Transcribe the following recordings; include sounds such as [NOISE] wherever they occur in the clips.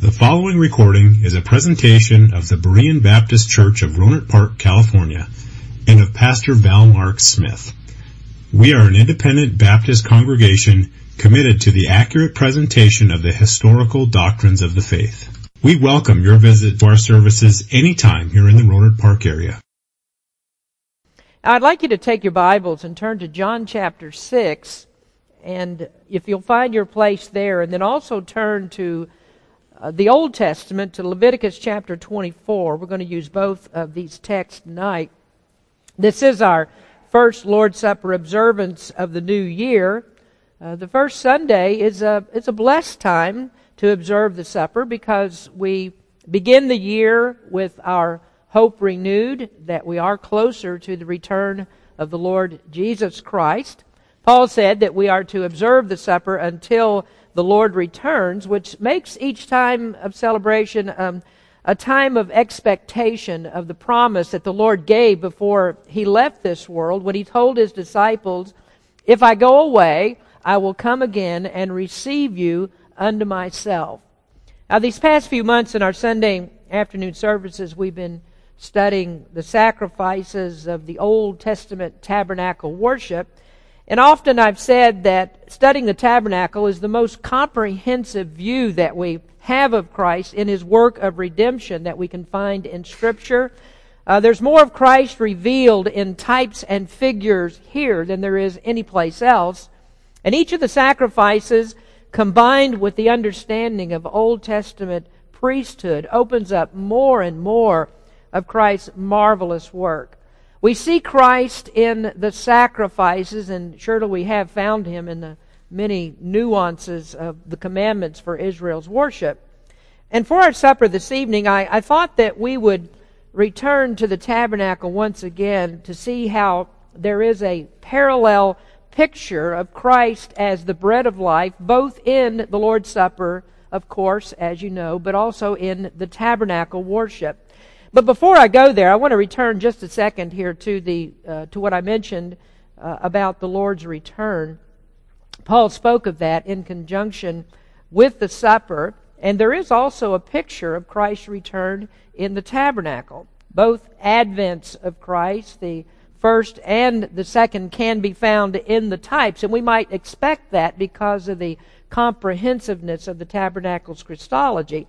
The following recording is a presentation of the Berean Baptist Church of Rohnert Park, California, and of Pastor Val Mark Smith. We are an independent Baptist congregation committed to the accurate presentation of the historical doctrines of the faith. We welcome your visit to our services anytime here in the Rohnert Park area. I'd like you to take your Bibles and turn to John chapter 6, and if you'll find your place there, and then also turn to uh, the Old Testament, to Leviticus chapter 24. We're going to use both of these texts tonight. This is our first Lord's Supper observance of the new year. Uh, the first Sunday is a, it's a blessed time to observe the supper because we begin the year with our hope renewed that we are closer to the return of the Lord Jesus Christ. Paul said that we are to observe the supper until the Lord returns, which makes each time of celebration um, a time of expectation of the promise that the Lord gave before he left this world when he told his disciples, If I go away, I will come again and receive you unto myself. Now, these past few months in our Sunday afternoon services, we've been studying the sacrifices of the Old Testament tabernacle worship. And often I've said that studying the tabernacle is the most comprehensive view that we have of Christ in his work of redemption that we can find in Scripture. Uh, there's more of Christ revealed in types and figures here than there is anyplace else. And each of the sacrifices, combined with the understanding of Old Testament priesthood, opens up more and more of Christ's marvelous work. We see Christ in the sacrifices, and surely we have found him in the many nuances of the commandments for Israel's worship. And for our supper this evening, I, I thought that we would return to the tabernacle once again to see how there is a parallel picture of Christ as the bread of life, both in the Lord's Supper, of course, as you know, but also in the tabernacle worship. But before I go there, I want to return just a second here to the uh, to what I mentioned uh, about the Lord's return. Paul spoke of that in conjunction with the supper, and there is also a picture of Christ's return in the tabernacle. Both advents of Christ, the first and the second, can be found in the types, and we might expect that because of the comprehensiveness of the tabernacle's Christology.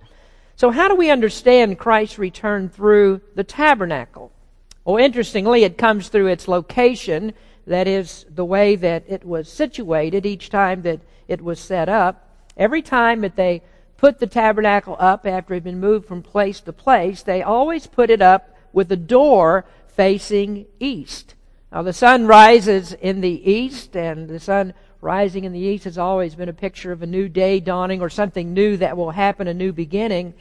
So, how do we understand Christ's return through the tabernacle? Well, interestingly, it comes through its location, that is, the way that it was situated each time that it was set up. Every time that they put the tabernacle up after it had been moved from place to place, they always put it up with the door facing east. Now, the sun rises in the east, and the sun rising in the east has always been a picture of a new day dawning or something new that will happen, a new beginning.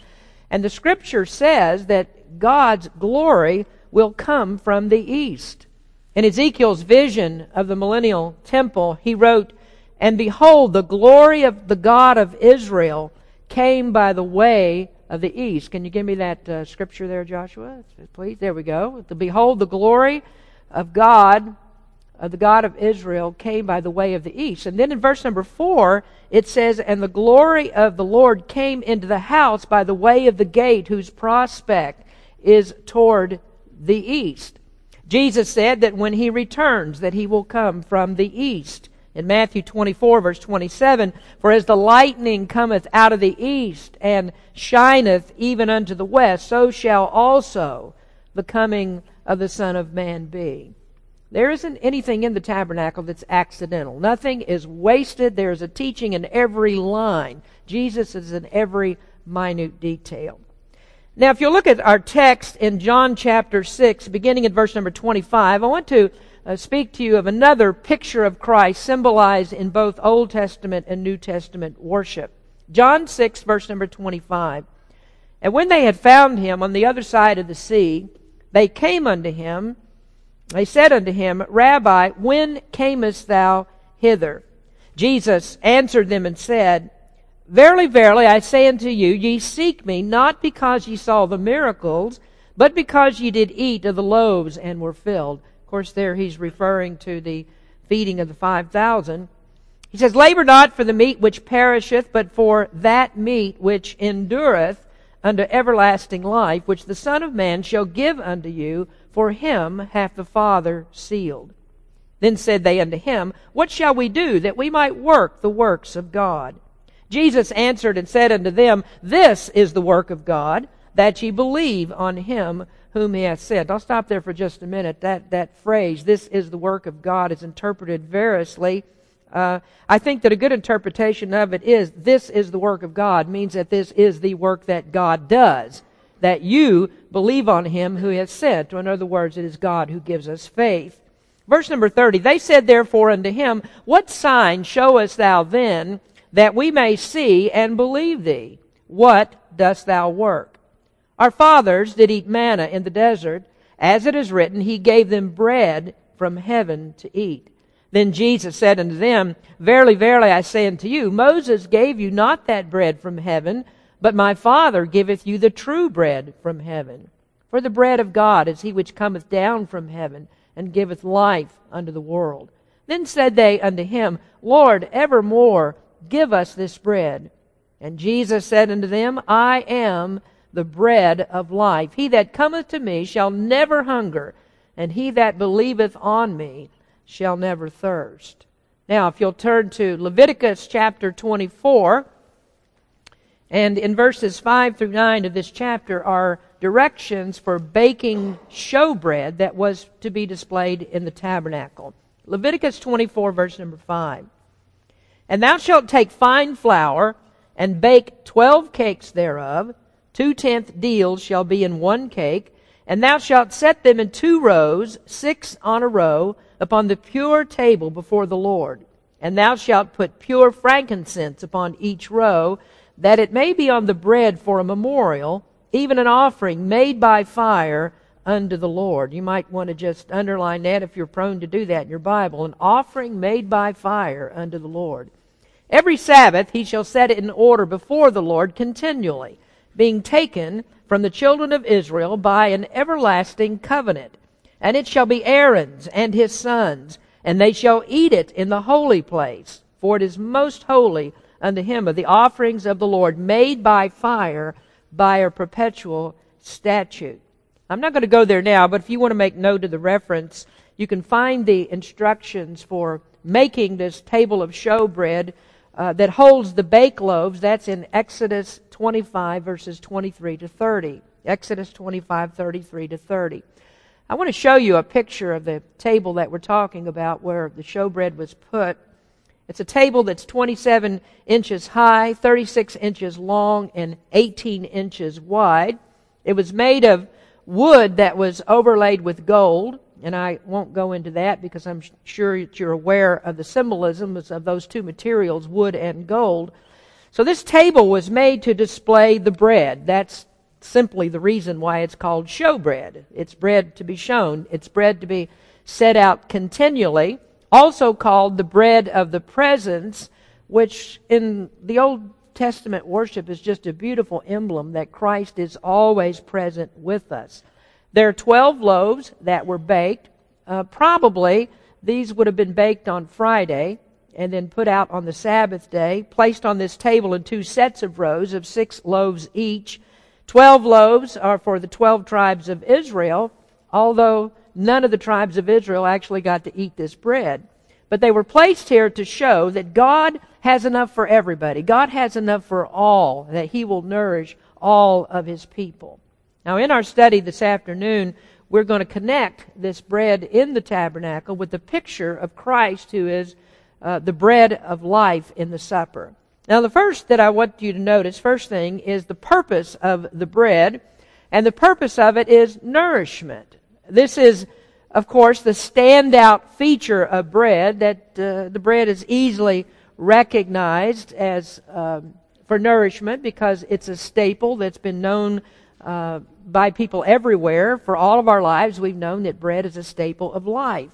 And the scripture says that God's glory will come from the east. In Ezekiel's vision of the millennial temple, he wrote, And behold, the glory of the God of Israel came by the way of the east. Can you give me that uh, scripture there, Joshua? Please. There we go. Behold, the glory of God uh, the God of Israel came by the way of the east. And then in verse number four, it says, And the glory of the Lord came into the house by the way of the gate, whose prospect is toward the east. Jesus said that when he returns, that he will come from the east. In Matthew 24, verse 27, For as the lightning cometh out of the east and shineth even unto the west, so shall also the coming of the Son of Man be. There isn't anything in the tabernacle that's accidental. Nothing is wasted. There's a teaching in every line. Jesus is in every minute detail. Now, if you look at our text in John chapter 6, beginning in verse number 25, I want to uh, speak to you of another picture of Christ symbolized in both Old Testament and New Testament worship. John 6, verse number 25. And when they had found him on the other side of the sea, they came unto him they said unto him, Rabbi, when camest thou hither? Jesus answered them and said, Verily, verily, I say unto you, ye seek me not because ye saw the miracles, but because ye did eat of the loaves and were filled. Of course, there he's referring to the feeding of the 5,000. He says, Labor not for the meat which perisheth, but for that meat which endureth unto everlasting life, which the Son of Man shall give unto you, for him hath the Father sealed. Then said they unto him, What shall we do that we might work the works of God? Jesus answered and said unto them, This is the work of God, that ye believe on him whom he hath sent. I'll stop there for just a minute. That, that phrase, this is the work of God, is interpreted variously. Uh, I think that a good interpretation of it is this is the work of God means that this is the work that God does. That you believe on him who has sent. In other words, it is God who gives us faith. Verse number 30, they said therefore unto him, What sign showest thou then that we may see and believe thee? What dost thou work? Our fathers did eat manna in the desert. As it is written, He gave them bread from heaven to eat. Then Jesus said unto them, Verily, verily, I say unto you, Moses gave you not that bread from heaven, but my Father giveth you the true bread from heaven. For the bread of God is he which cometh down from heaven, and giveth life unto the world. Then said they unto him, Lord, evermore give us this bread. And Jesus said unto them, I am the bread of life. He that cometh to me shall never hunger, and he that believeth on me shall never thirst. Now, if you'll turn to Leviticus chapter 24, and in verses 5 through 9 of this chapter are directions for baking showbread that was to be displayed in the tabernacle. Leviticus 24, verse number 5. And thou shalt take fine flour and bake twelve cakes thereof. Two tenth deals shall be in one cake. And thou shalt set them in two rows, six on a row, upon the pure table before the Lord. And thou shalt put pure frankincense upon each row, that it may be on the bread for a memorial, even an offering made by fire unto the Lord. You might want to just underline that if you're prone to do that in your Bible. An offering made by fire unto the Lord. Every Sabbath he shall set it in order before the Lord continually, being taken from the children of Israel by an everlasting covenant. And it shall be Aaron's and his sons, and they shall eat it in the holy place, for it is most holy unto him of the offerings of the Lord made by fire by a perpetual statute. I'm not going to go there now, but if you want to make note of the reference, you can find the instructions for making this table of showbread uh, that holds the bake loaves. That's in Exodus 25, verses 23 to 30. Exodus 25, 33 to 30. I want to show you a picture of the table that we're talking about where the showbread was put. It's a table that's 27 inches high, 36 inches long, and 18 inches wide. It was made of wood that was overlaid with gold, and I won't go into that because I'm sure that you're aware of the symbolism of those two materials, wood and gold. So this table was made to display the bread. That's simply the reason why it's called showbread. It's bread to be shown. It's bread to be set out continually. Also called the bread of the presence, which in the Old Testament worship is just a beautiful emblem that Christ is always present with us. There are 12 loaves that were baked. Uh, probably these would have been baked on Friday and then put out on the Sabbath day, placed on this table in two sets of rows of six loaves each Twelve loaves are for the twelve tribes of Israel, although none of the tribes of Israel actually got to eat this bread. But they were placed here to show that God has enough for everybody. God has enough for all, that He will nourish all of His people. Now, in our study this afternoon, we're going to connect this bread in the tabernacle with the picture of Christ, who is uh, the bread of life in the supper. Now, the first that I want you to notice, first thing, is the purpose of the bread. And the purpose of it is nourishment. This is, of course, the standout feature of bread that uh, the bread is easily recognized as um, for nourishment because it's a staple that's been known uh, by people everywhere. For all of our lives, we've known that bread is a staple of life.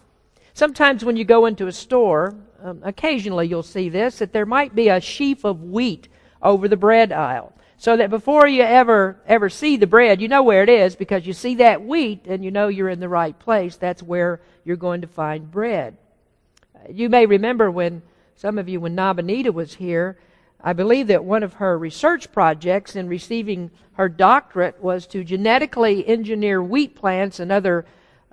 Sometimes when you go into a store, um, occasionally you'll see this, that there might be a sheaf of wheat over the bread aisle. So that before you ever, ever see the bread, you know where it is because you see that wheat and you know you're in the right place. That's where you're going to find bread. You may remember when some of you when Nabanita was here. I believe that one of her research projects in receiving her doctorate was to genetically engineer wheat plants and other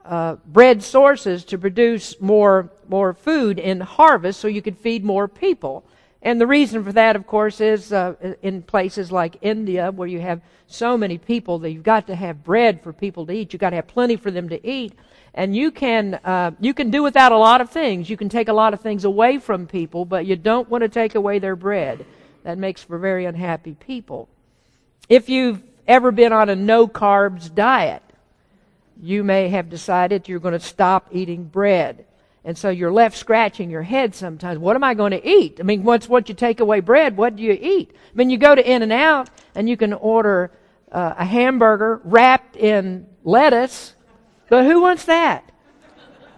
uh, bread sources to produce more more food in harvest, so you could feed more people. And the reason for that, of course, is uh, in places like India, where you have so many people that you've got to have bread for people to eat. You've got to have plenty for them to eat. And you can uh, you can do without a lot of things. You can take a lot of things away from people, but you don't want to take away their bread. That makes for very unhappy people. If you've ever been on a no carbs diet, you may have decided you're going to stop eating bread. And so you're left scratching your head sometimes. What am I going to eat? I mean, once, once you take away bread, what do you eat? I mean, you go to In-N-Out and you can order uh, a hamburger wrapped in lettuce, but who wants that?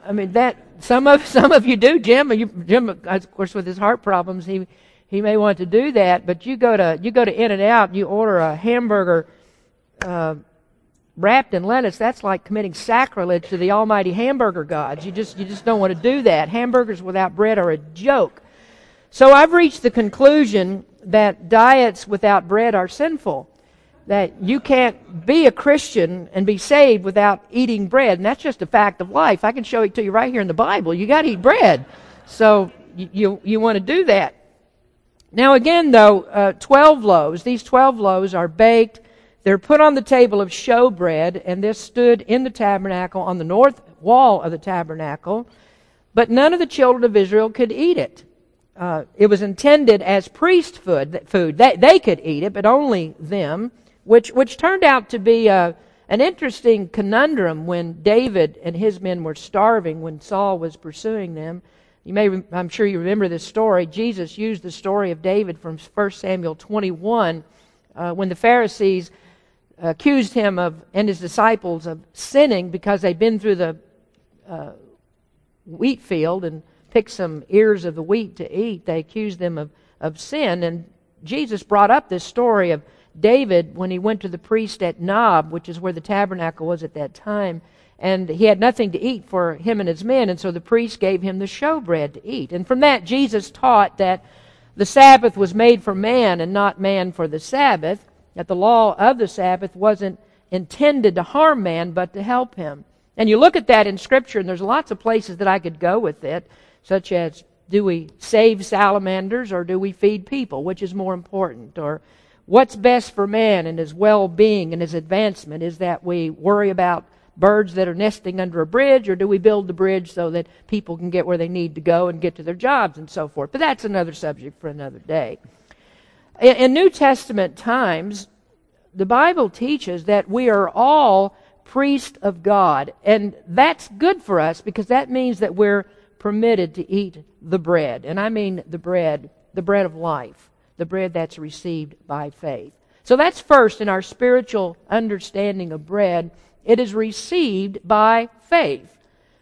I mean, that, some of, [LAUGHS] some of you do. Jim, you, Jim, of course, with his heart problems, he, he may want to do that, but you go to, you go to In-N-Out, you order a hamburger, uh, wrapped in lettuce, that's like committing sacrilege to the almighty hamburger gods. You just, you just don't want to do that. Hamburgers without bread are a joke. So I've reached the conclusion that diets without bread are sinful. That you can't be a Christian and be saved without eating bread. And that's just a fact of life. I can show it to you right here in the Bible. You gotta eat bread. So you, you, you want to do that. Now again though, uh, 12 loaves, these 12 loaves are baked they're put on the table of showbread, and this stood in the tabernacle on the north wall of the tabernacle. But none of the children of Israel could eat it. Uh, it was intended as priest food. Food they, they could eat it, but only them, which which turned out to be a, uh, an interesting conundrum when David and his men were starving when Saul was pursuing them. You may, I'm sure you remember this story. Jesus used the story of David from 1 Samuel 21 uh, when the Pharisees accused him of and his disciples of sinning because they'd been through the uh, wheat field and picked some ears of the wheat to eat. They accused them of, of sin. And Jesus brought up this story of David when he went to the priest at Nob, which is where the tabernacle was at that time. And he had nothing to eat for him and his men, and so the priest gave him the showbread to eat. And from that, Jesus taught that the Sabbath was made for man and not man for the Sabbath that the law of the Sabbath wasn't intended to harm man, but to help him. And you look at that in Scripture, and there's lots of places that I could go with it, such as do we save salamanders or do we feed people? Which is more important? Or what's best for man and his well being and his advancement? Is that we worry about birds that are nesting under a bridge, or do we build the bridge so that people can get where they need to go and get to their jobs and so forth? But that's another subject for another day. In New Testament times, the Bible teaches that we are all priests of God. And that's good for us because that means that we're permitted to eat the bread. And I mean the bread, the bread of life, the bread that's received by faith. So that's first in our spiritual understanding of bread. It is received by faith.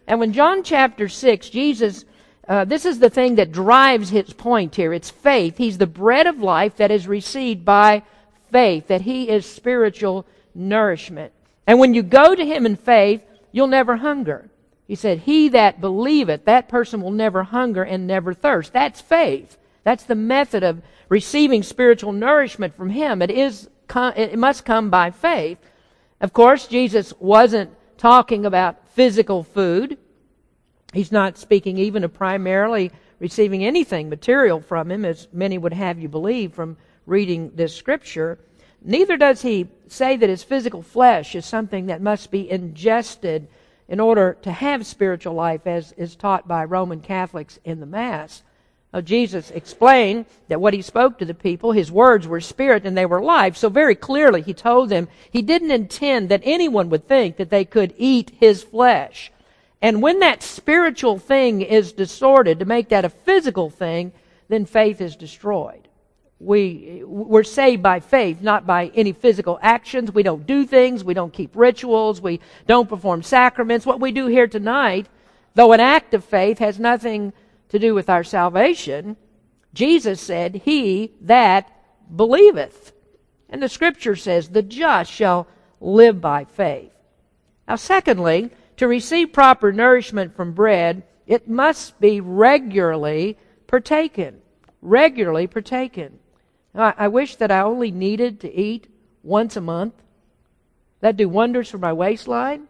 And when John chapter 6, Jesus uh, this is the thing that drives his point here. It's faith. He's the bread of life that is received by faith, that he is spiritual nourishment. And when you go to him in faith, you'll never hunger. He said, He that believeth, that person will never hunger and never thirst. That's faith. That's the method of receiving spiritual nourishment from him. It is, it must come by faith. Of course, Jesus wasn't talking about physical food. He's not speaking even of primarily receiving anything material from him, as many would have you believe from reading this scripture. Neither does he say that his physical flesh is something that must be ingested in order to have spiritual life, as is taught by Roman Catholics in the Mass. Now, Jesus explained that what he spoke to the people, his words were spirit and they were life. So very clearly he told them he didn't intend that anyone would think that they could eat his flesh. And when that spiritual thing is distorted to make that a physical thing, then faith is destroyed. We, we're saved by faith, not by any physical actions. We don't do things. We don't keep rituals. We don't perform sacraments. What we do here tonight, though an act of faith, has nothing to do with our salvation. Jesus said, He that believeth. And the scripture says, the just shall live by faith. Now, secondly, to receive proper nourishment from bread, it must be regularly partaken, regularly partaken. I, I wish that I only needed to eat once a month. That'd do wonders for my waistline.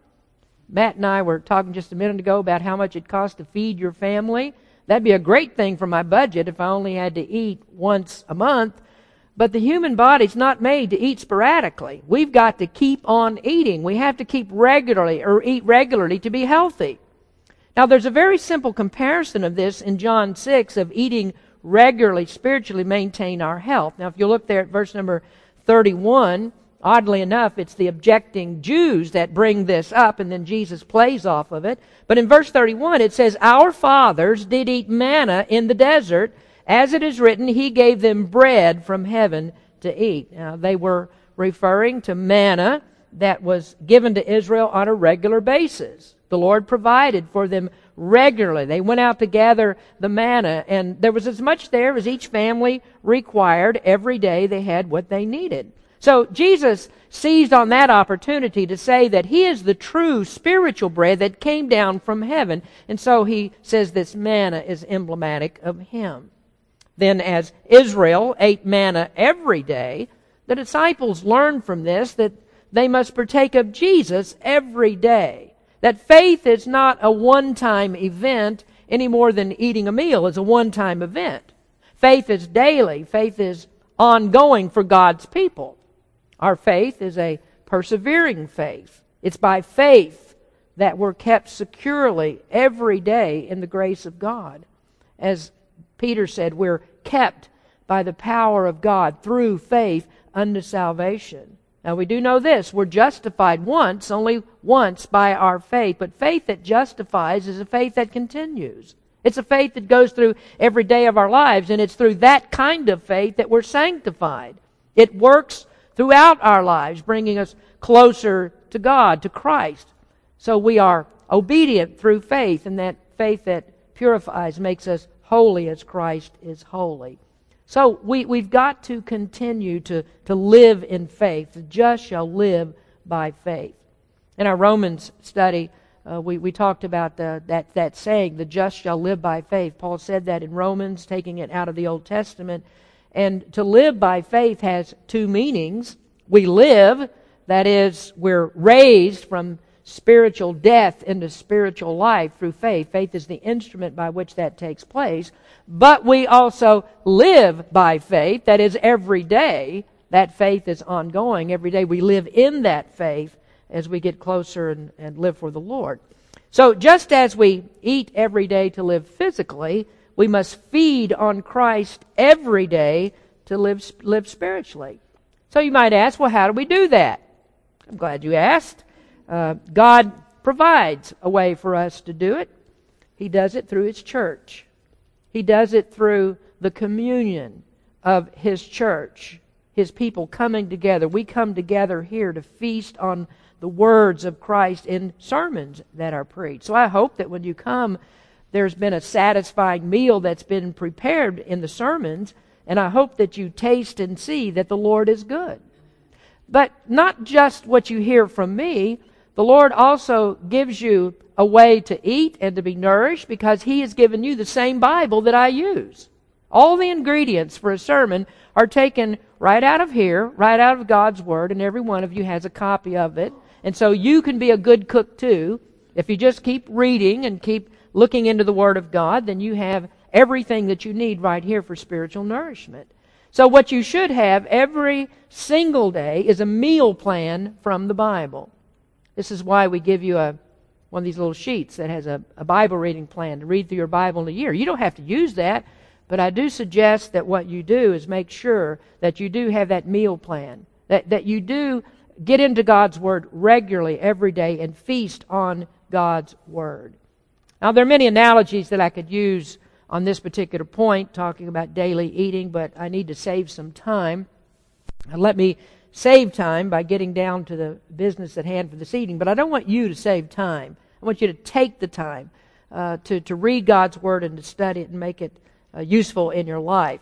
Matt and I were talking just a minute ago about how much it costs to feed your family. That'd be a great thing for my budget if I only had to eat once a month. But the human body's not made to eat sporadically. We've got to keep on eating. We have to keep regularly or eat regularly to be healthy. Now there's a very simple comparison of this in John 6 of eating regularly spiritually maintain our health. Now if you look there at verse number 31, oddly enough, it's the objecting Jews that bring this up and then Jesus plays off of it. But in verse 31 it says, Our fathers did eat manna in the desert as it is written, He gave them bread from heaven to eat. Now, they were referring to manna that was given to Israel on a regular basis. The Lord provided for them regularly. They went out to gather the manna, and there was as much there as each family required. Every day they had what they needed. So Jesus seized on that opportunity to say that He is the true spiritual bread that came down from heaven. And so He says this manna is emblematic of Him. Then, as Israel ate manna every day, the disciples learned from this that they must partake of Jesus every day. That faith is not a one time event any more than eating a meal is a one time event. Faith is daily, faith is ongoing for God's people. Our faith is a persevering faith. It's by faith that we're kept securely every day in the grace of God. As Peter said, we're kept by the power of God through faith unto salvation. Now we do know this. We're justified once, only once by our faith. But faith that justifies is a faith that continues. It's a faith that goes through every day of our lives, and it's through that kind of faith that we're sanctified. It works throughout our lives, bringing us closer to God, to Christ. So we are obedient through faith, and that faith that purifies makes us holy as Christ is holy. So we, we've got to continue to, to live in faith. The just shall live by faith. In our Romans study, uh, we, we talked about the, that, that saying, the just shall live by faith. Paul said that in Romans, taking it out of the Old Testament. And to live by faith has two meanings. We live, that is, we're raised from spiritual death into spiritual life through faith. Faith is the instrument by which that takes place. But we also live by faith. That is, every day, that faith is ongoing. Every day we live in that faith as we get closer and, and live for the Lord. So just as we eat every day to live physically, we must feed on Christ every day to live, live spiritually. So you might ask, well, how do we do that? I'm glad you asked. Uh, God provides a way for us to do it. He does it through His church. He does it through the communion of His church, His people coming together. We come together here to feast on the words of Christ in sermons that are preached. So I hope that when you come, there's been a satisfying meal that's been prepared in the sermons, and I hope that you taste and see that the Lord is good. But not just what you hear from me, the Lord also gives you a way to eat and to be nourished because He has given you the same Bible that I use. All the ingredients for a sermon are taken right out of here, right out of God's Word, and every one of you has a copy of it. And so you can be a good cook too. If you just keep reading and keep looking into the Word of God, then you have everything that you need right here for spiritual nourishment. So what you should have every single day is a meal plan from the Bible. This is why we give you a one of these little sheets that has a, a Bible reading plan to read through your Bible in a year. You don't have to use that, but I do suggest that what you do is make sure that you do have that meal plan, that, that you do get into God's Word regularly every day and feast on God's Word. Now, there are many analogies that I could use on this particular point, talking about daily eating, but I need to save some time. Let me save time by getting down to the business at hand for this evening, but I don't want you to save time. I want you to take the time uh, to, to read God's Word and to study it and make it uh, useful in your life.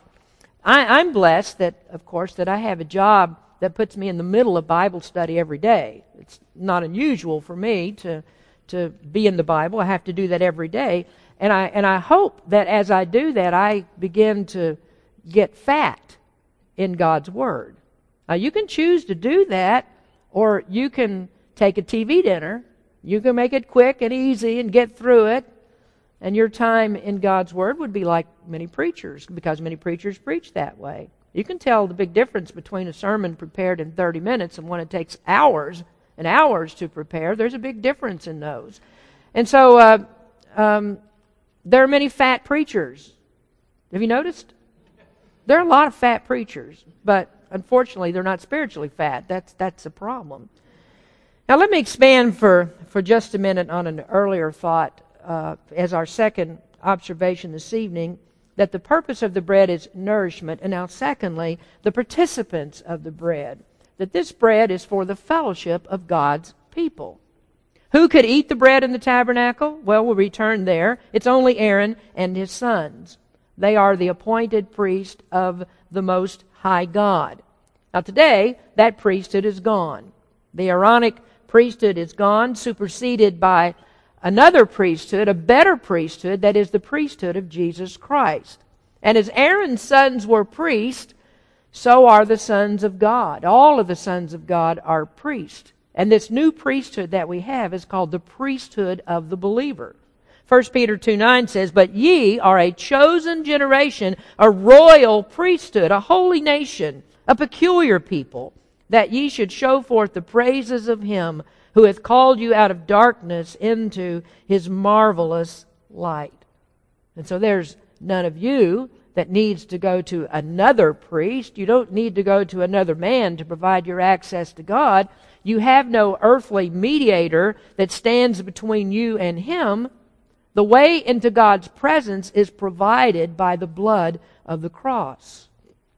I, I'm blessed that, of course, that I have a job that puts me in the middle of Bible study every day. It's not unusual for me to, to be in the Bible. I have to do that every day. And I, and I hope that as I do that, I begin to get fat in God's Word. Now, you can choose to do that, or you can take a TV dinner. You can make it quick and easy and get through it. And your time in God's Word would be like many preachers, because many preachers preach that way. You can tell the big difference between a sermon prepared in 30 minutes and one that takes hours and hours to prepare. There's a big difference in those. And so, uh, um, there are many fat preachers. Have you noticed? There are a lot of fat preachers, but unfortunately, they're not spiritually fat. That's, that's a problem. Now, let me expand for, for just a minute on an earlier thought uh, as our second observation this evening that the purpose of the bread is nourishment. And now, secondly, the participants of the bread. That this bread is for the fellowship of God's people. Who could eat the bread in the tabernacle? Well, we'll return there. It's only Aaron and his sons. They are the appointed priest of the Most High God. Now, today, that priesthood is gone. The Aaronic priesthood is gone, superseded by another priesthood, a better priesthood, that is the priesthood of Jesus Christ. And as Aaron's sons were priests, so are the sons of God. All of the sons of God are priests. And this new priesthood that we have is called the priesthood of the believer. 1 Peter 2 9 says, But ye are a chosen generation, a royal priesthood, a holy nation, a peculiar people, that ye should show forth the praises of him who hath called you out of darkness into his marvelous light. And so there's none of you that needs to go to another priest. You don't need to go to another man to provide your access to God. You have no earthly mediator that stands between you and him. The way into God's presence is provided by the blood of the cross.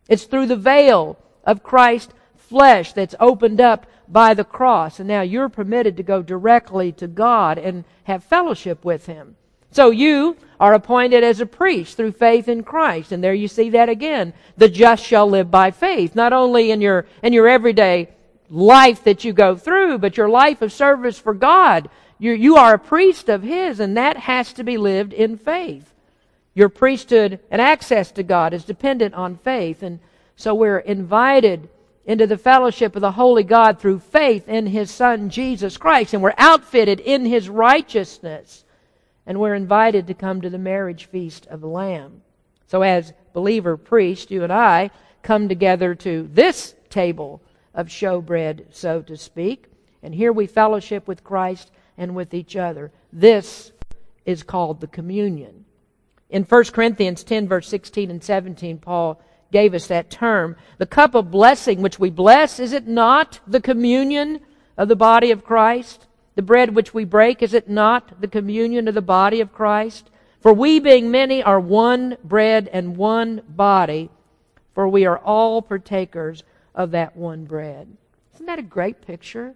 It's through the veil of Christ's flesh that's opened up by the cross. And now you're permitted to go directly to God and have fellowship with Him. So you are appointed as a priest through faith in Christ. And there you see that again. The just shall live by faith. Not only in your, in your everyday life that you go through, but your life of service for God. You, you are a priest of His, and that has to be lived in faith. Your priesthood and access to God is dependent on faith. And so we're invited into the fellowship of the Holy God through faith in His Son, Jesus Christ. And we're outfitted in His righteousness. And we're invited to come to the marriage feast of the Lamb. So as believer priest, you and I come together to this table of showbread, so to speak. And here we fellowship with Christ and with each other. This is called the communion. In 1 Corinthians 10, verse 16 and 17, Paul gave us that term. The cup of blessing which we bless, is it not the communion of the body of Christ? The bread which we break, is it not the communion of the body of Christ? For we, being many, are one bread and one body, for we are all partakers of that one bread. Isn't that a great picture?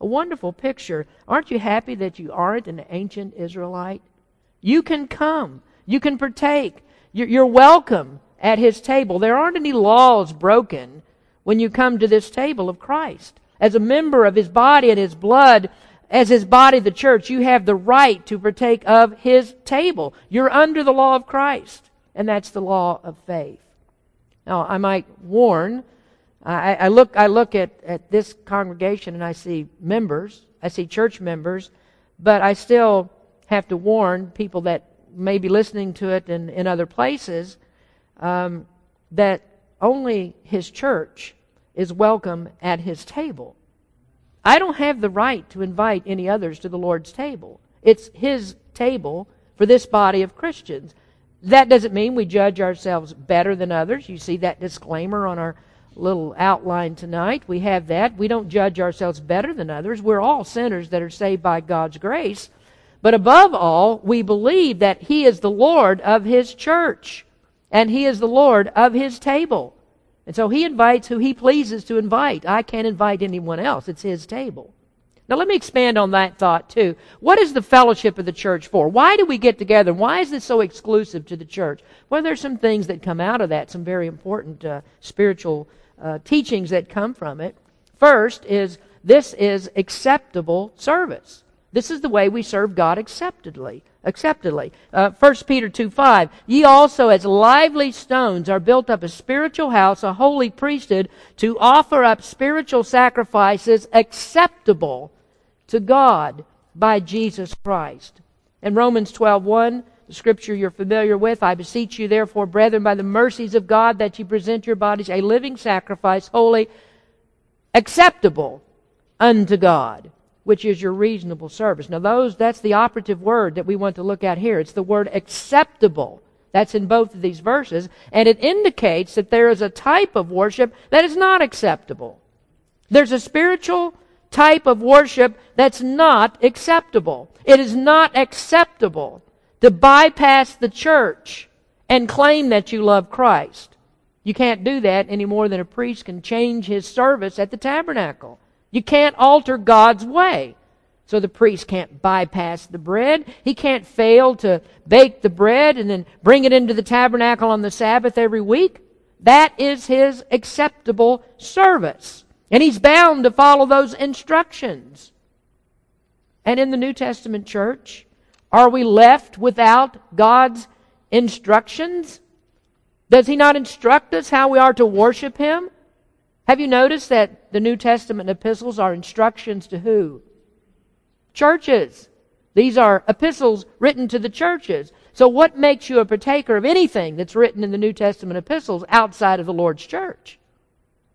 A wonderful picture. Aren't you happy that you aren't an ancient Israelite? You can come. You can partake. You're welcome at his table. There aren't any laws broken when you come to this table of Christ. As a member of his body and his blood, as his body, the church, you have the right to partake of his table. You're under the law of Christ, and that's the law of faith. Now, I might warn, I, I look, I look at, at this congregation and I see members, I see church members, but I still have to warn people that may be listening to it in, in other places um, that only his church is welcome at his table. I don't have the right to invite any others to the Lord's table. It's his table for this body of Christians. That doesn't mean we judge ourselves better than others. You see that disclaimer on our little outline tonight. We have that. We don't judge ourselves better than others. We're all sinners that are saved by God's grace. But above all, we believe that He is the Lord of His church and He is the Lord of His table. And so He invites who He pleases to invite. I can't invite anyone else. It's His table. Now let me expand on that thought too. What is the fellowship of the church for? Why do we get together? Why is this so exclusive to the church? Well, there's some things that come out of that, some very important uh, spiritual uh, teachings that come from it. First is this is acceptable service. This is the way we serve God acceptably. acceptably. Uh, 1 Peter 2 5. Ye also, as lively stones, are built up a spiritual house, a holy priesthood, to offer up spiritual sacrifices acceptable to God by Jesus Christ. In Romans 12 1, the scripture you're familiar with, I beseech you, therefore, brethren, by the mercies of God, that ye present your bodies a living sacrifice, holy, acceptable unto God which is your reasonable service. Now those, that's the operative word that we want to look at here. It's the word acceptable. That's in both of these verses. And it indicates that there is a type of worship that is not acceptable. There's a spiritual type of worship that's not acceptable. It is not acceptable to bypass the church and claim that you love Christ. You can't do that any more than a priest can change his service at the tabernacle. You can't alter God's way. So the priest can't bypass the bread. He can't fail to bake the bread and then bring it into the tabernacle on the Sabbath every week. That is his acceptable service. And he's bound to follow those instructions. And in the New Testament church, are we left without God's instructions? Does he not instruct us how we are to worship him? Have you noticed that the New Testament epistles are instructions to who? Churches. These are epistles written to the churches. So what makes you a partaker of anything that's written in the New Testament epistles outside of the Lord's church?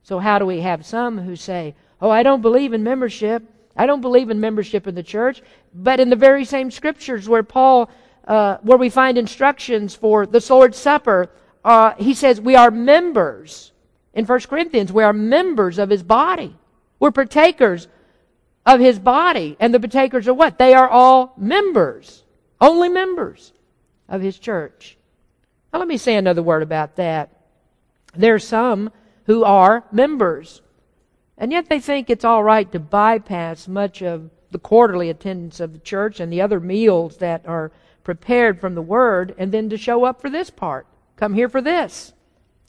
So how do we have some who say, oh, I don't believe in membership. I don't believe in membership in the church. But in the very same scriptures where Paul, uh, where we find instructions for the Lord's Supper, uh, he says we are members in 1 Corinthians. We are members of his body. We're partakers of his body. And the partakers are what? They are all members, only members of his church. Now, let me say another word about that. There are some who are members, and yet they think it's all right to bypass much of the quarterly attendance of the church and the other meals that are prepared from the Word, and then to show up for this part. Come here for this.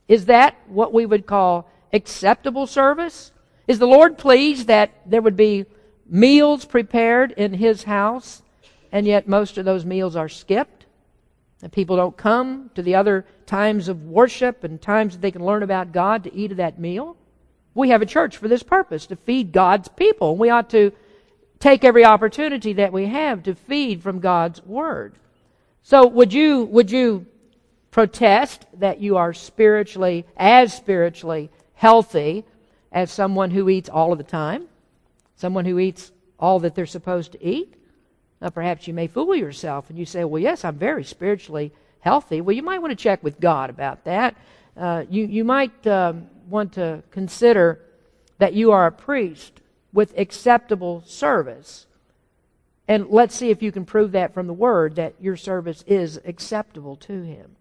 Is that what we would call acceptable service? Is the Lord pleased that there would be meals prepared in His house, and yet most of those meals are skipped? And people don't come to the other times of worship and times that they can learn about God to eat of that meal? We have a church for this purpose, to feed God's people. We ought to take every opportunity that we have to feed from God's Word. So would you, would you protest that you are spiritually, as spiritually healthy as someone who eats all of the time, someone who eats all that they're supposed to eat. Now, perhaps you may fool yourself and you say, Well, yes, I'm very spiritually healthy. Well, you might want to check with God about that. Uh, you, you might um, want to consider that you are a priest with acceptable service. And let's see if you can prove that from the Word that your service is acceptable to Him.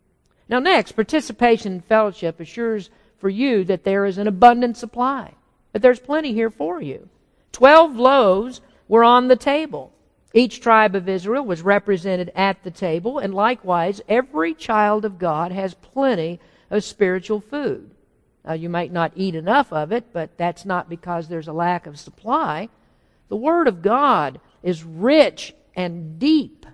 Now, next, participation in fellowship assures for you that there is an abundant supply. But there's plenty here for you. Twelve loaves were on the table. Each tribe of Israel was represented at the table, and likewise, every child of God has plenty of spiritual food. Now, you might not eat enough of it, but that's not because there's a lack of supply. The Word of God is rich and deep.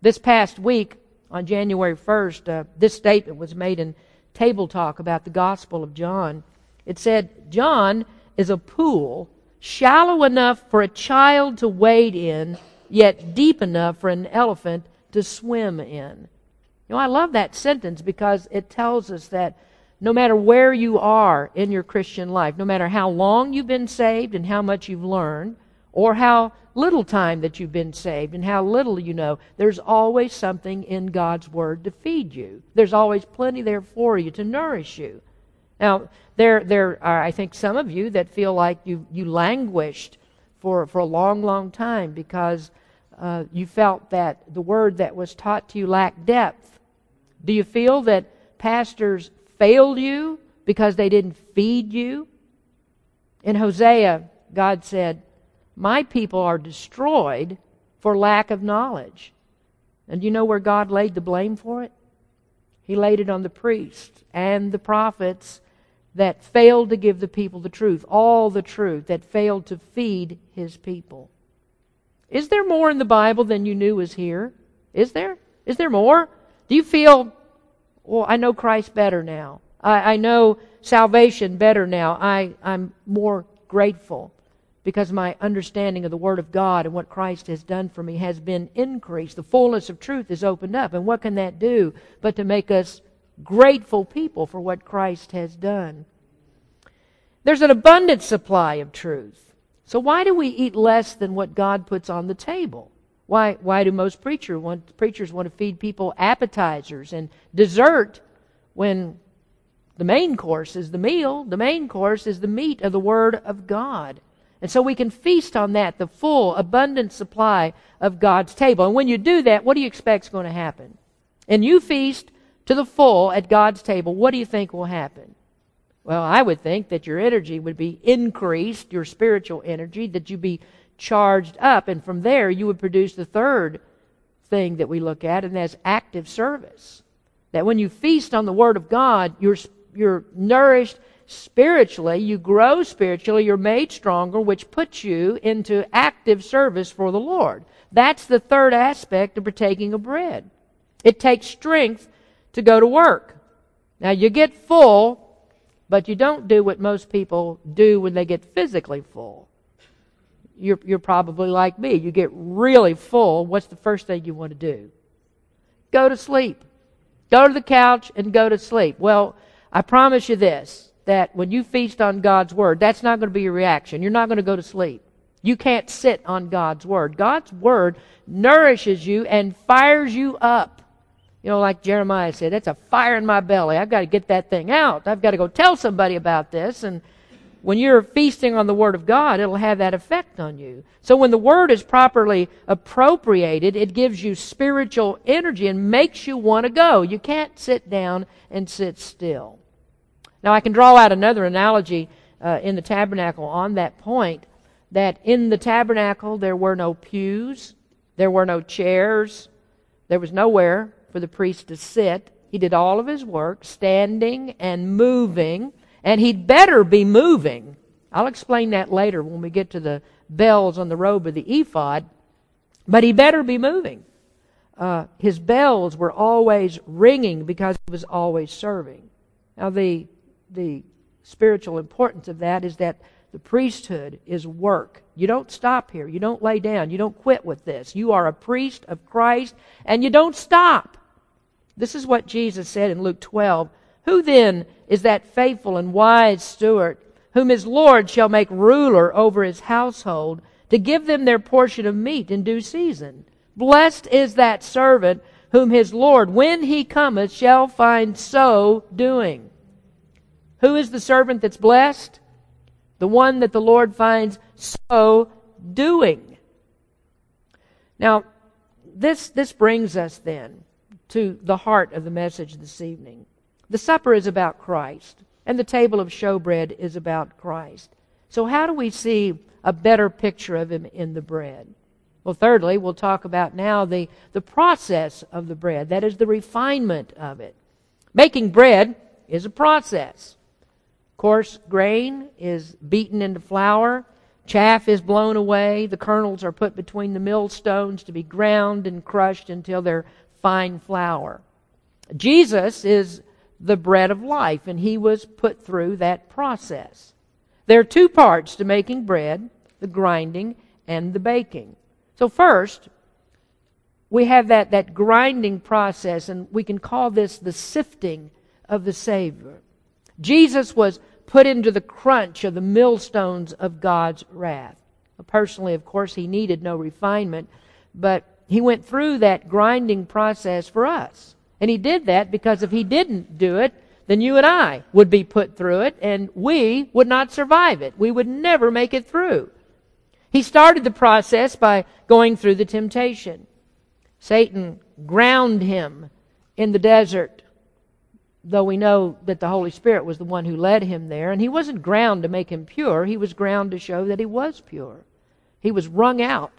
This past week, on January 1st, uh, this statement was made in Table Talk about the Gospel of John. It said, John is a pool shallow enough for a child to wade in, yet deep enough for an elephant to swim in. You know, I love that sentence because it tells us that no matter where you are in your Christian life, no matter how long you've been saved and how much you've learned, or how little time that you've been saved and how little you know, there's always something in God's Word to feed you. There's always plenty there for you to nourish you. Now, there, there are, I think, some of you that feel like you, you languished for, for a long, long time because uh, you felt that the Word that was taught to you lacked depth. Do you feel that pastors failed you because they didn't feed you? In Hosea, God said, my people are destroyed for lack of knowledge. And you know where God laid the blame for it? He laid it on the priests and the prophets that failed to give the people the truth, all the truth, that failed to feed his people. Is there more in the Bible than you knew was here? Is there? Is there more? Do you feel, well, I know Christ better now. I, I know salvation better now. I, I'm more grateful because my understanding of the Word of God and what Christ has done for me has been increased. The fullness of truth is opened up. And what can that do but to make us grateful people for what Christ has done? There's an abundant supply of truth. So why do we eat less than what God puts on the table? Why, why do most preacher want, preachers want to feed people appetizers and dessert when the main course is the meal? The main course is the meat of the Word of God. And so we can feast on that, the full, abundant supply of God's table. And when you do that, what do you expect is going to happen? And you feast to the full at God's table, what do you think will happen? Well, I would think that your energy would be increased, your spiritual energy, that you'd be charged up, and from there you would produce the third thing that we look at, and that's active service. That when you feast on the Word of God, you're, you're nourished spiritually, you grow spiritually, you're made stronger, which puts you into active service for the Lord. That's the third aspect of partaking of bread. It takes strength to go to work. Now you get full, but you don't do what most people do when they get physically full. You're, you're probably like me. You get really full. What's the first thing you want to do? Go to sleep. Go to the couch and go to sleep. Well, I promise you this that when you feast on God's Word, that's not going to be your reaction. You're not going to go to sleep. You can't sit on God's Word. God's Word nourishes you and fires you up. You know, like Jeremiah said, that's a fire in my belly. I've got to get that thing out. I've got to go tell somebody about this. And when you're feasting on the Word of God, it'll have that effect on you. So when the Word is properly appropriated, it gives you spiritual energy and makes you want to go. You can't sit down and sit still. Now, I can draw out another analogy uh, in the tabernacle on that point that in the tabernacle there were no pews, there were no chairs, there was nowhere for the priest to sit. He did all of his work standing and moving, and he'd better be moving. I'll explain that later when we get to the bells on the robe of the ephod, but he better be moving. Uh, his bells were always ringing because he was always serving. Now, the the spiritual importance of that is that the priesthood is work. You don't stop here. You don't lay down. You don't quit with this. You are a priest of Christ and you don't stop. This is what Jesus said in Luke 12. Who then is that faithful and wise steward whom his Lord shall make ruler over his household to give them their portion of meat in due season? Blessed is that servant whom his Lord, when he cometh, shall find so doing. Who is the servant that's blessed? The one that the Lord finds so doing. Now, this, this brings us then to the heart of the message this evening. The supper is about Christ, and the table of showbread is about Christ. So, how do we see a better picture of Him in the bread? Well, thirdly, we'll talk about now the, the process of the bread. That is the refinement of it. Making bread is a process. Coarse grain is beaten into flour. Chaff is blown away. The kernels are put between the millstones to be ground and crushed until they're fine flour. Jesus is the bread of life, and he was put through that process. There are two parts to making bread the grinding and the baking. So, first, we have that, that grinding process, and we can call this the sifting of the Savior. Jesus was put into the crunch of the millstones of God's wrath. Personally, of course, he needed no refinement, but he went through that grinding process for us. And he did that because if he didn't do it, then you and I would be put through it and we would not survive it. We would never make it through. He started the process by going through the temptation. Satan ground him in the desert though we know that the Holy Spirit was the one who led him there. And he wasn't ground to make him pure, he was ground to show that he was pure. He was wrung out,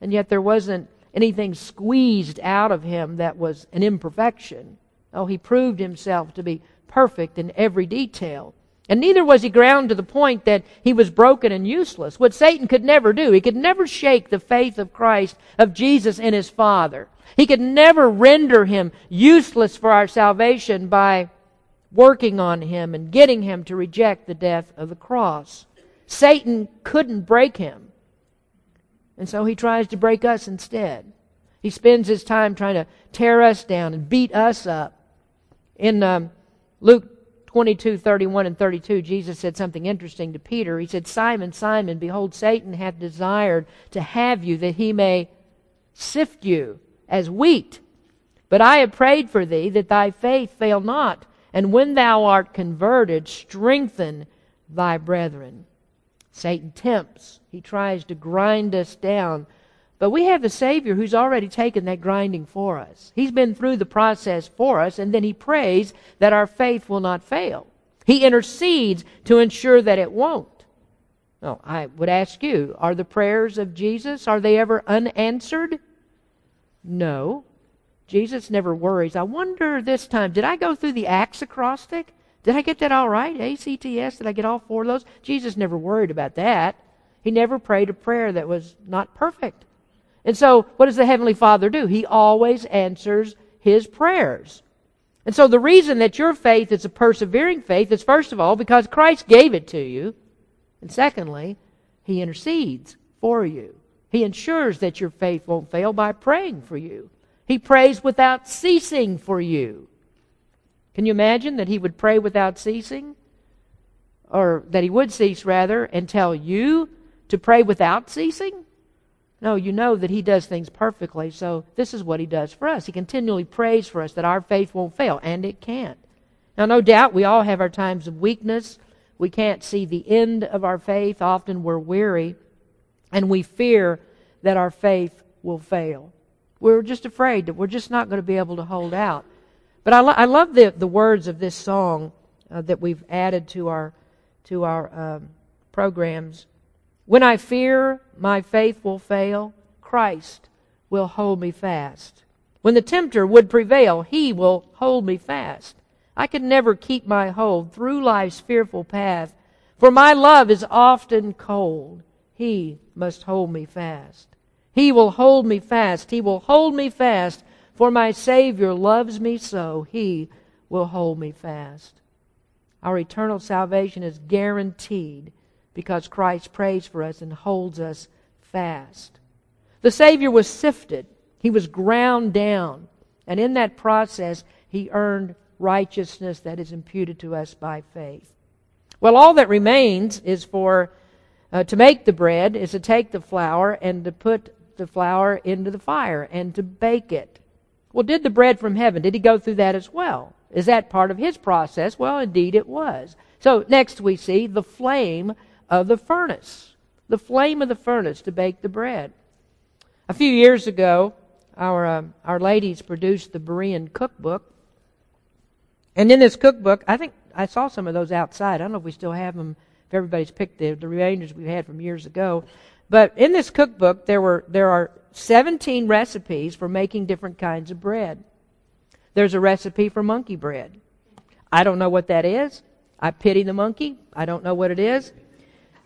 and yet there wasn't anything squeezed out of him that was an imperfection. Oh, he proved himself to be perfect in every detail. And neither was he ground to the point that he was broken and useless. What Satan could never do, he could never shake the faith of Christ, of Jesus in his Father. He could never render him useless for our salvation by working on him and getting him to reject the death of the cross. Satan couldn't break him. And so he tries to break us instead. He spends his time trying to tear us down and beat us up. In um, Luke 22, 31 and 32, Jesus said something interesting to Peter. He said, Simon, Simon, behold, Satan hath desired to have you that he may sift you as wheat. But I have prayed for thee that thy faith fail not. And when thou art converted, strengthen thy brethren. Satan tempts. He tries to grind us down. But we have a Savior who's already taken that grinding for us. He's been through the process for us, and then He prays that our faith will not fail. He intercedes to ensure that it won't. Well, I would ask you, are the prayers of Jesus, are they ever unanswered? No. Jesus never worries. I wonder this time, did I go through the Acts acrostic? Did I get that all right? ACTS, did I get all four of those? Jesus never worried about that. He never prayed a prayer that was not perfect. And so, what does the Heavenly Father do? He always answers His prayers. And so, the reason that your faith is a persevering faith is, first of all, because Christ gave it to you. And secondly, He intercedes for you. He ensures that your faith won't fail by praying for you. He prays without ceasing for you. Can you imagine that he would pray without ceasing? Or that he would cease, rather, and tell you to pray without ceasing? No, you know that he does things perfectly, so this is what he does for us. He continually prays for us that our faith won't fail, and it can't. Now, no doubt we all have our times of weakness. We can't see the end of our faith. Often we're weary and we fear that our faith will fail. We're just afraid that we're just not going to be able to hold out. But I, lo- I love the, the words of this song uh, that we've added to our, to our um, programs. When I fear my faith will fail, Christ will hold me fast. When the tempter would prevail, he will hold me fast. I can never keep my hold through life's fearful path, for my love is often cold. He must hold me fast. He will hold me fast. He will hold me fast, for my Savior loves me so. He will hold me fast. Our eternal salvation is guaranteed because Christ prays for us and holds us fast. The Savior was sifted, He was ground down, and in that process, He earned righteousness that is imputed to us by faith. Well, all that remains is for uh, to make the bread is to take the flour and to put the flour into the fire and to bake it. Well, did the bread from heaven, did he go through that as well? Is that part of his process? Well, indeed it was. So next we see the flame of the furnace. The flame of the furnace to bake the bread. A few years ago, our, uh, our ladies produced the Berean cookbook. And in this cookbook, I think I saw some of those outside. I don't know if we still have them if everybody's picked the, the remainders we had from years ago. But in this cookbook, there, were, there are 17 recipes for making different kinds of bread. There's a recipe for monkey bread. I don't know what that is. I pity the monkey. I don't know what it is.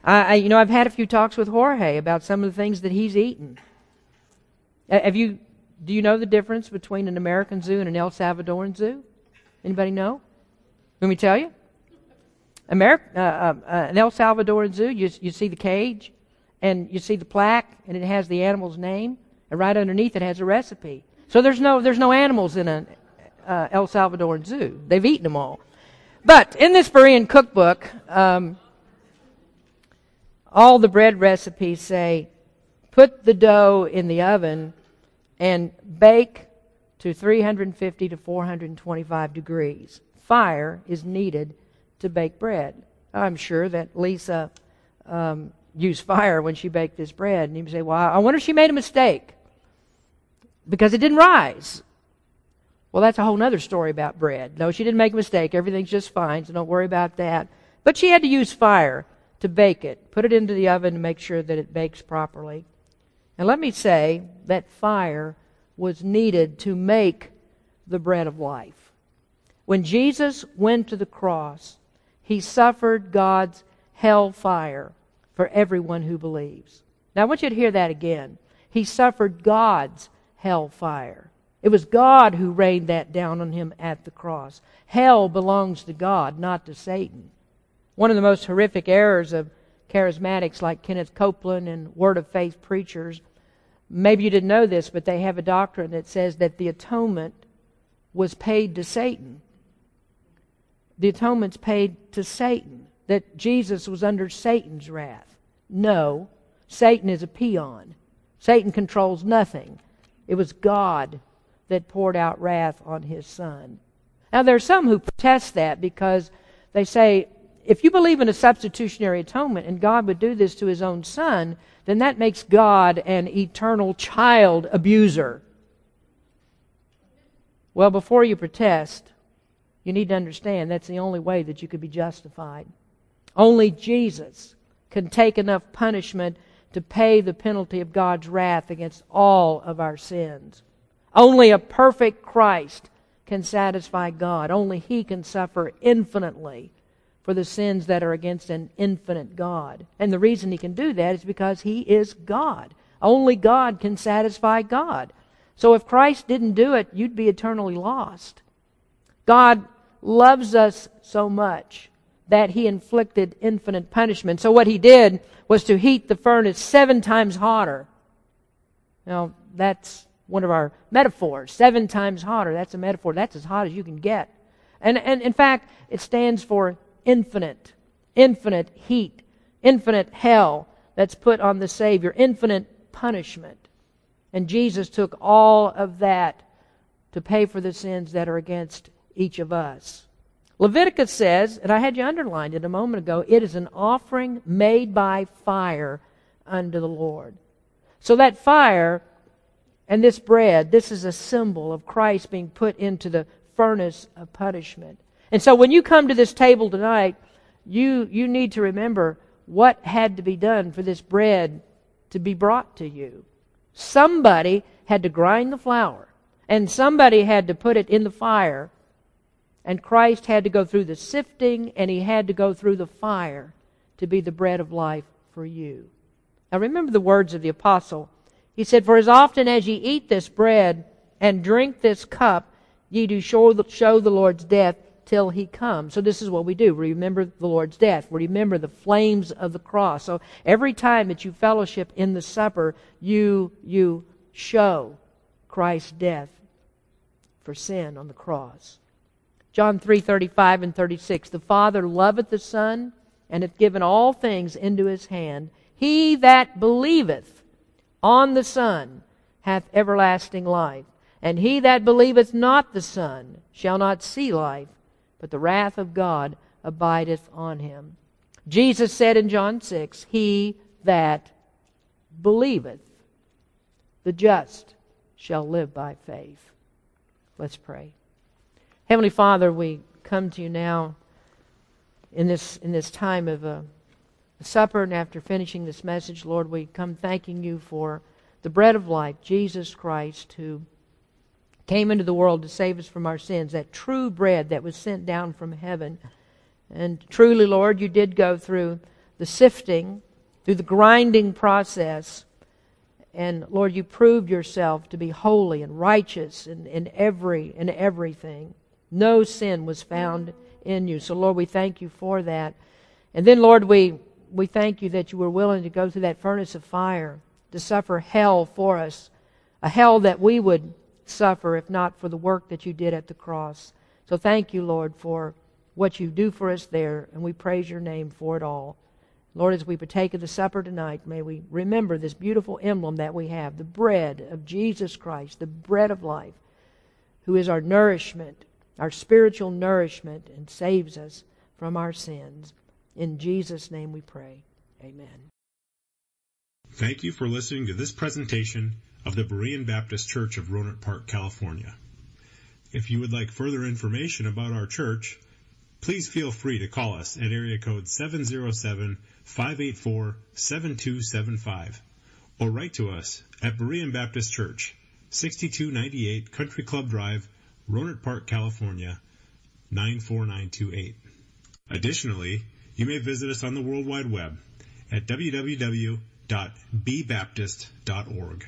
I, I, you know, I've had a few talks with Jorge about some of the things that he's eaten. Have you? Do you know the difference between an American zoo and an El Salvadoran zoo? Anybody know? Let me tell you. America, uh, uh, uh, an El Salvadoran zoo, you, you see the cage, and you see the plaque, and it has the animal's name, and right underneath it has a recipe. So there's no there's no animals in an uh, El Salvadoran zoo. They've eaten them all. But in this Berean cookbook, um, all the bread recipes say, put the dough in the oven and bake to 350 to 425 degrees. Fire is needed to bake bread. I'm sure that Lisa um, used fire when she baked this bread. And you say, well, I wonder if she made a mistake because it didn't rise. Well, that's a whole other story about bread. No, she didn't make a mistake. Everything's just fine, so don't worry about that. But she had to use fire to bake it, put it into the oven to make sure that it bakes properly. And let me say that fire was needed to make the bread of life. When Jesus went to the cross, He suffered God's hell fire for everyone who believes. Now I want you to hear that again. He suffered God's hell fire. It was God who rained that down on him at the cross. Hell belongs to God, not to Satan. One of the most horrific errors of charismatics like Kenneth Copeland and Word of Faith preachers, maybe you didn't know this, but they have a doctrine that says that the atonement was paid to Satan. The atonement's paid to Satan, that Jesus was under Satan's wrath. No, Satan is a peon. Satan controls nothing. It was God that poured out wrath on his son. Now, there are some who protest that because they say, if you believe in a substitutionary atonement and God would do this to his own son, then that makes God an eternal child abuser. Well, before you protest, you need to understand that's the only way that you could be justified. Only Jesus can take enough punishment to pay the penalty of God's wrath against all of our sins. Only a perfect Christ can satisfy God. Only He can suffer infinitely for the sins that are against an infinite God. And the reason He can do that is because He is God. Only God can satisfy God. So if Christ didn't do it, you'd be eternally lost. God loves us so much that He inflicted infinite punishment. So what He did was to heat the furnace seven times hotter. Now, that's one of our metaphors. Seven times hotter. That's a metaphor. That's as hot as you can get. And, and in fact, it stands for infinite, infinite heat, infinite hell that's put on the Savior, infinite punishment. And Jesus took all of that to pay for the sins that are against each of us. Leviticus says, and I had you underlined it a moment ago, it is an offering made by fire unto the Lord. So that fire and this bread, this is a symbol of Christ being put into the furnace of punishment. And so when you come to this table tonight, you, you need to remember what had to be done for this bread to be brought to you. Somebody had to grind the flour, and somebody had to put it in the fire, and Christ had to go through the sifting, and he had to go through the fire to be the bread of life for you. Now remember the words of the apostle he said, For as often as ye eat this bread and drink this cup, ye do show the, show the Lord's death till he comes. So this is what we do. Remember the Lord's death. Remember the flames of the cross. So every time that you fellowship in the supper, you, you show Christ's death for sin on the cross. John 3:35 and 36 The Father loveth the Son and hath given all things into his hand he that believeth on the Son hath everlasting life. And he that believeth not the Son shall not see life, but the wrath of God abideth on him. Jesus said in John 6, He that believeth, the just, shall live by faith. Let's pray. Heavenly Father, we come to you now in this, in this time of uh, the supper, and after finishing this message, Lord, we come thanking you for the bread of life, Jesus Christ, who came into the world to save us from our sins, that true bread that was sent down from heaven. And truly, Lord, you did go through the sifting, through the grinding process. And Lord, you proved yourself to be holy and righteous in, in every in everything. No sin was found in you. So Lord, we thank you for that. And then Lord, we we thank you that you were willing to go through that furnace of fire to suffer hell for us, a hell that we would suffer if not for the work that you did at the cross. So thank you, Lord, for what you do for us there, and we praise your name for it all. Lord, as we partake of the supper tonight, may we remember this beautiful emblem that we have the bread of Jesus Christ, the bread of life, who is our nourishment, our spiritual nourishment, and saves us from our sins. In Jesus' name we pray. Amen. Thank you for listening to this presentation of the Berean Baptist Church of Rohnert Park, California. If you would like further information about our church, please feel free to call us at area code 707-584-7275 or write to us at Berean Baptist Church, 6298 Country Club Drive, Rohnert Park, California, 94928. Additionally, you may visit us on the World Wide Web at www.bbaptist.org.